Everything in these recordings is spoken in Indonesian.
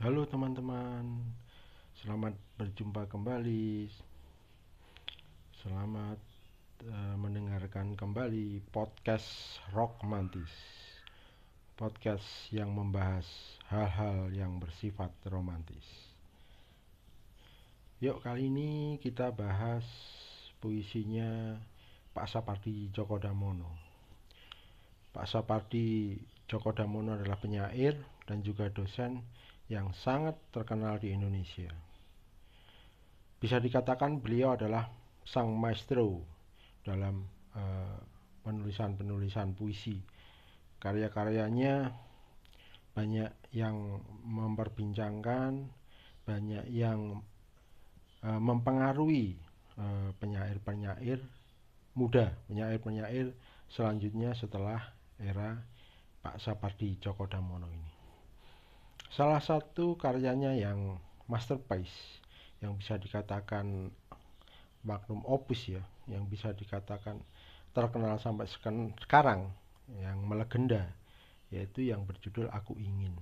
Halo teman-teman, selamat berjumpa kembali. Selamat uh, mendengarkan kembali podcast Rock Mantis. Podcast yang membahas hal-hal yang bersifat romantis. Yuk kali ini kita bahas puisinya Pak Sapardi Djoko Damono. Pak Sapardi Djoko Damono adalah penyair dan juga dosen yang sangat terkenal di Indonesia. Bisa dikatakan beliau adalah sang maestro dalam uh, penulisan-penulisan puisi. Karya-karyanya banyak yang memperbincangkan, banyak yang uh, mempengaruhi uh, penyair-penyair muda, penyair-penyair selanjutnya setelah era Pak Sapardi Djoko Damono ini. Salah satu karyanya yang masterpiece yang bisa dikatakan magnum opus ya, yang bisa dikatakan terkenal sampai sekarang yang melegenda yaitu yang berjudul Aku Ingin.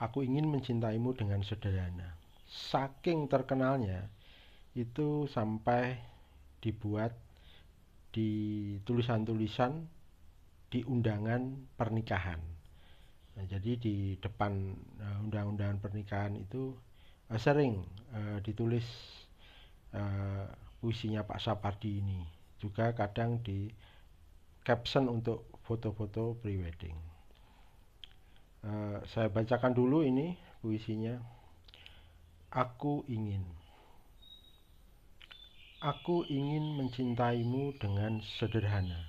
Aku ingin mencintaimu dengan sederhana. Saking terkenalnya itu sampai dibuat di tulisan-tulisan di undangan pernikahan Nah, jadi di depan uh, undang-undangan pernikahan itu uh, sering uh, ditulis uh, puisinya Pak Sapardi ini. Juga kadang di caption untuk foto-foto prewedding. Uh, saya bacakan dulu ini puisinya. Aku ingin Aku ingin mencintaimu dengan sederhana,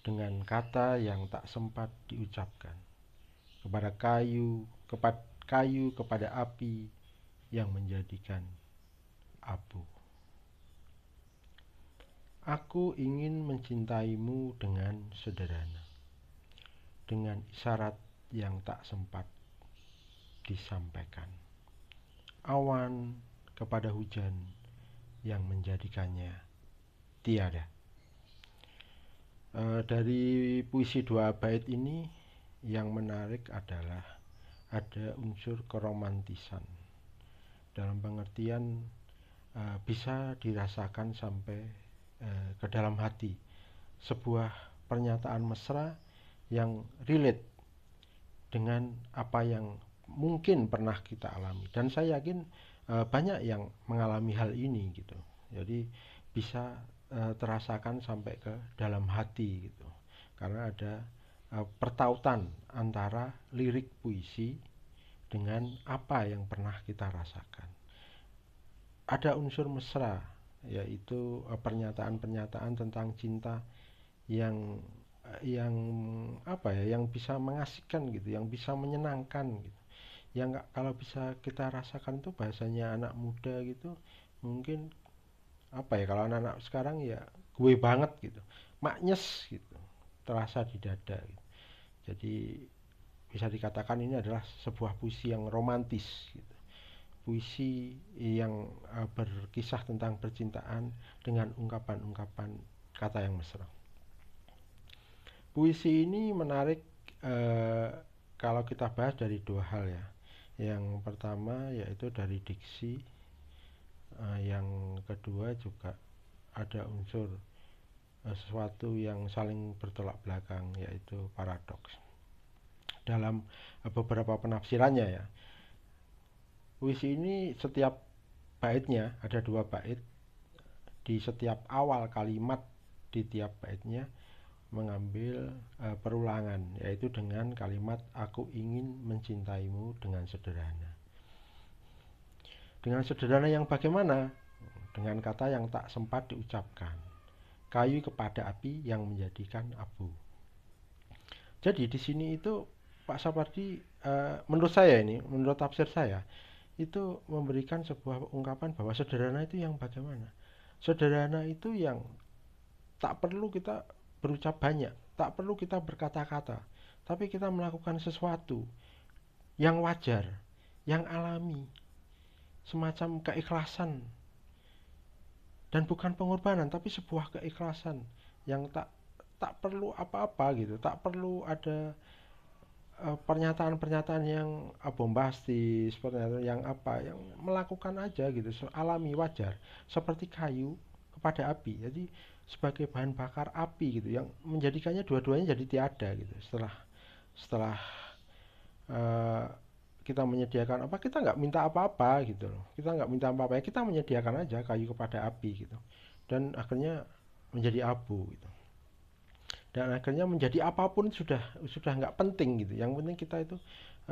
dengan kata yang tak sempat diucapkan kepada kayu, kepada kayu kepada api yang menjadikan abu. Aku ingin mencintaimu dengan sederhana, dengan isyarat yang tak sempat disampaikan. Awan kepada hujan yang menjadikannya tiada. E, dari puisi dua bait ini yang menarik adalah ada unsur keromantisan. Dalam pengertian uh, bisa dirasakan sampai uh, ke dalam hati. Sebuah pernyataan mesra yang relate dengan apa yang mungkin pernah kita alami. Dan saya yakin uh, banyak yang mengalami hal ini gitu. Jadi bisa terasakan sampai ke dalam hati gitu. Karena ada uh, pertautan antara lirik puisi dengan apa yang pernah kita rasakan. Ada unsur mesra, yaitu uh, pernyataan-pernyataan tentang cinta yang uh, yang apa ya, yang bisa mengasihkan gitu, yang bisa menyenangkan gitu. Yang kalau bisa kita rasakan tuh bahasanya anak muda gitu, mungkin apa ya kalau anak-anak sekarang ya gue banget gitu, maknyes gitu, terasa di dada gitu. Jadi bisa dikatakan ini adalah sebuah puisi yang romantis gitu. Puisi yang uh, berkisah tentang percintaan dengan ungkapan-ungkapan kata yang mesra. Puisi ini menarik uh, kalau kita bahas dari dua hal ya. Yang pertama yaitu dari diksi, uh, yang kedua juga ada unsur sesuatu yang saling bertolak belakang yaitu paradoks. Dalam beberapa penafsirannya ya puisi ini setiap baitnya ada dua bait di setiap awal kalimat di tiap baitnya mengambil uh, perulangan yaitu dengan kalimat aku ingin mencintaimu dengan sederhana. Dengan sederhana yang bagaimana? Dengan kata yang tak sempat diucapkan kayu kepada api yang menjadikan abu. Jadi di sini itu Pak Sapardi uh, menurut saya ini, menurut tafsir saya itu memberikan sebuah ungkapan bahwa sederhana itu yang bagaimana? Sederhana itu yang tak perlu kita berucap banyak, tak perlu kita berkata-kata, tapi kita melakukan sesuatu yang wajar, yang alami, semacam keikhlasan dan bukan pengorbanan tapi sebuah keikhlasan yang tak tak perlu apa-apa gitu tak perlu ada eh, pernyataan-pernyataan yang bombastis, pernyataan yang apa, yang melakukan aja gitu, alami wajar, seperti kayu kepada api. Jadi sebagai bahan bakar api gitu, yang menjadikannya dua-duanya jadi tiada gitu. Setelah setelah uh, kita menyediakan apa, kita nggak minta apa-apa gitu loh. Kita nggak minta apa-apa ya, kita menyediakan aja kayu kepada api gitu, dan akhirnya menjadi abu gitu. Dan akhirnya menjadi apa pun sudah sudah nggak penting gitu. Yang penting kita itu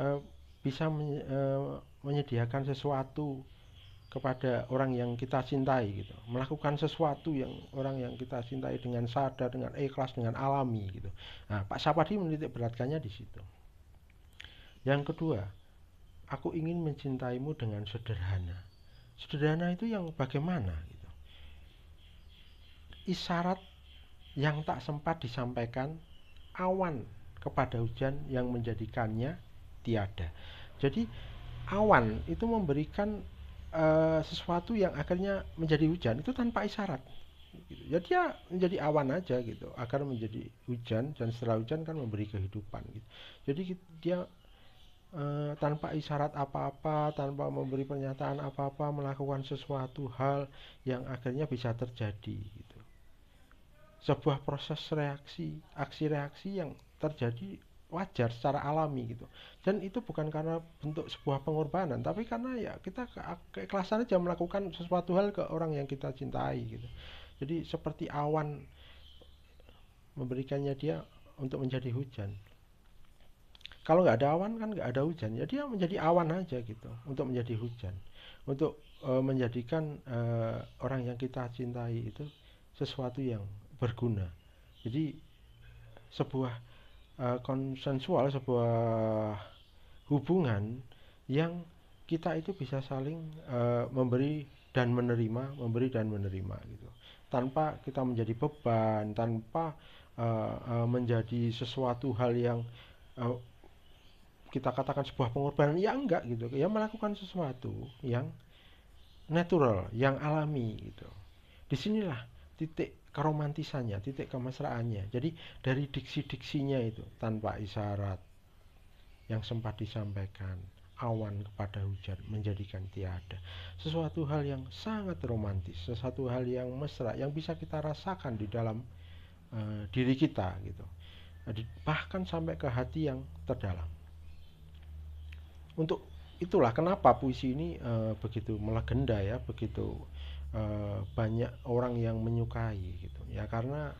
uh, bisa men, uh, menyediakan sesuatu kepada orang yang kita cintai gitu. Melakukan sesuatu yang orang yang kita cintai dengan sadar dengan ikhlas dengan alami gitu. Nah Pak Sapadi menitik beratkannya di situ. Yang kedua aku ingin mencintaimu dengan sederhana sederhana itu yang bagaimana gitu isyarat yang tak sempat disampaikan awan kepada hujan yang menjadikannya tiada. Jadi awan itu memberikan uh, sesuatu yang akhirnya menjadi hujan itu tanpa isyarat. Gitu. Ya menjadi awan aja gitu, agar menjadi hujan dan setelah hujan kan memberi kehidupan gitu. Jadi dia uh, tanpa isyarat apa-apa, tanpa memberi pernyataan apa-apa, melakukan sesuatu hal yang akhirnya bisa terjadi. Gitu. Sebuah proses reaksi aksi reaksi yang terjadi wajar secara alami gitu. Dan itu bukan karena bentuk sebuah pengorbanan tapi karena ya kita ke keikhlasan aja melakukan sesuatu hal ke orang yang kita cintai gitu. Jadi seperti awan memberikannya dia untuk menjadi hujan kalau nggak ada awan kan nggak ada hujan ya dia menjadi awan aja gitu untuk menjadi hujan untuk e, menjadikan e, orang yang kita cintai itu sesuatu yang berguna. Jadi sebuah uh, konsensual, sebuah hubungan yang kita itu bisa saling uh, memberi dan menerima, memberi dan menerima gitu. Tanpa kita menjadi beban, tanpa uh, uh, menjadi sesuatu hal yang uh, kita katakan sebuah pengorbanan ya enggak gitu ya melakukan sesuatu yang natural yang alami gitu di sinilah titik keromantisannya, titik kemesraannya. Jadi dari diksi-diksinya itu tanpa isyarat yang sempat disampaikan, awan kepada hujan menjadikan tiada. Sesuatu hal yang sangat romantis, sesuatu hal yang mesra yang bisa kita rasakan di dalam uh, diri kita gitu. Bahkan sampai ke hati yang terdalam. Untuk itulah kenapa puisi ini uh, begitu melegenda ya, begitu uh, banyak orang yang menyukai gitu ya karena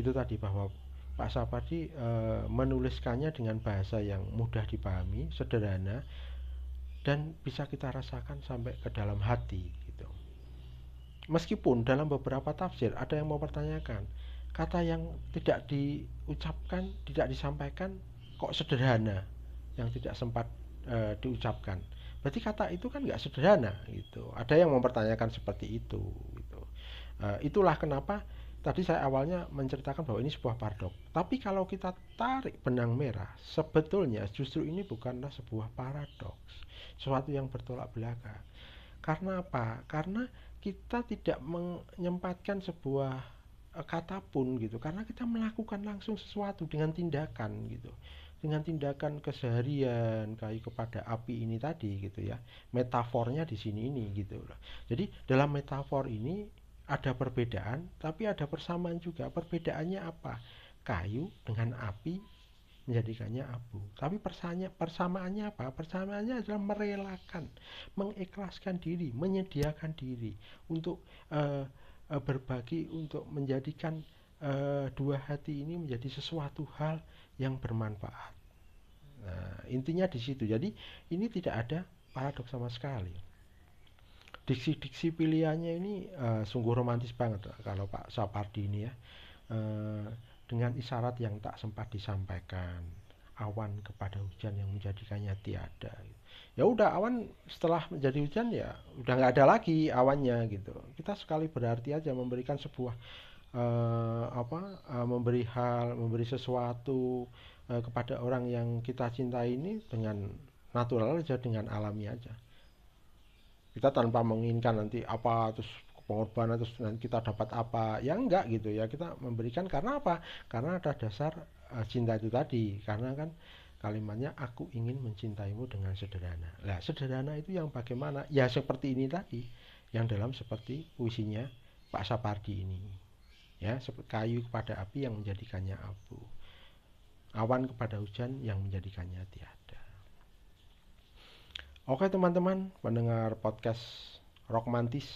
itu tadi bahwa Pak Sapadi uh, menuliskannya dengan bahasa yang mudah dipahami, sederhana dan bisa kita rasakan sampai ke dalam hati gitu. Meskipun dalam beberapa tafsir ada yang mempertanyakan kata yang tidak diucapkan, tidak disampaikan kok sederhana yang tidak sempat uh, diucapkan. Berarti kata itu kan nggak sederhana gitu. Ada yang mempertanyakan seperti itu gitu. Uh, itulah kenapa tadi saya awalnya menceritakan bahwa ini sebuah paradok tapi kalau kita tarik benang merah sebetulnya justru ini bukanlah sebuah paradoks sesuatu yang bertolak belakang. Karena apa? Karena kita tidak menyempatkan sebuah uh, kata pun gitu. Karena kita melakukan langsung sesuatu dengan tindakan gitu dengan tindakan keseharian kayak kepada api ini tadi gitu ya. Metafornya di sini ini gitu loh. Jadi dalam metafor ini ada perbedaan tapi ada persamaan juga. Perbedaannya apa? Kayu dengan api menjadikannya abu. Tapi persanya, persamaannya apa? Persamaannya adalah merelakan mengikhlaskan diri menyediakan diri untuk uh, berbagi untuk menjadikan uh, dua hati ini menjadi sesuatu hal yang bermanfaat. Nah, intinya di situ. Jadi ini tidak ada paradoks sama sekali. Diksi-diksi pilihannya ini uh, sungguh romantis banget kalau Pak Sapardi ini ya. Uh, dengan isyarat yang tak sempat disampaikan, awan kepada hujan yang menjadikannya tiada. Ya udah awan setelah menjadi hujan ya udah nggak ada lagi awannya gitu. Kita sekali berarti aja memberikan sebuah uh, apa uh, memberi hal, memberi sesuatu uh, kepada orang yang kita cintai ini dengan natural aja, dengan alami aja. Kita tanpa menginginkan nanti apa terus pengorbanan terus nanti kita dapat apa ya enggak gitu ya kita memberikan karena apa karena ada dasar uh, cinta itu tadi karena kan kalimatnya aku ingin mencintaimu dengan sederhana. Nah, sederhana itu yang bagaimana? Ya seperti ini tadi, yang dalam seperti puisinya Pak Sapardi ini. Ya, seperti kayu kepada api yang menjadikannya abu. Awan kepada hujan yang menjadikannya tiada. Oke teman-teman, pendengar podcast Rock Mantis,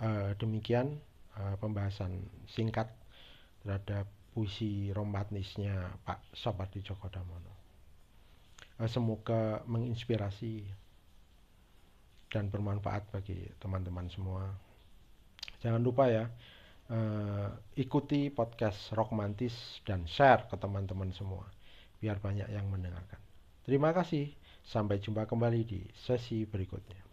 uh, demikian uh, pembahasan singkat terhadap puisi romantisnya Pak Sapardi Djoko Damono. Eh, semoga menginspirasi dan bermanfaat bagi teman-teman semua. Jangan lupa ya, uh, ikuti podcast Rockmantis dan share ke teman-teman semua, biar banyak yang mendengarkan. Terima kasih, sampai jumpa kembali di sesi berikutnya.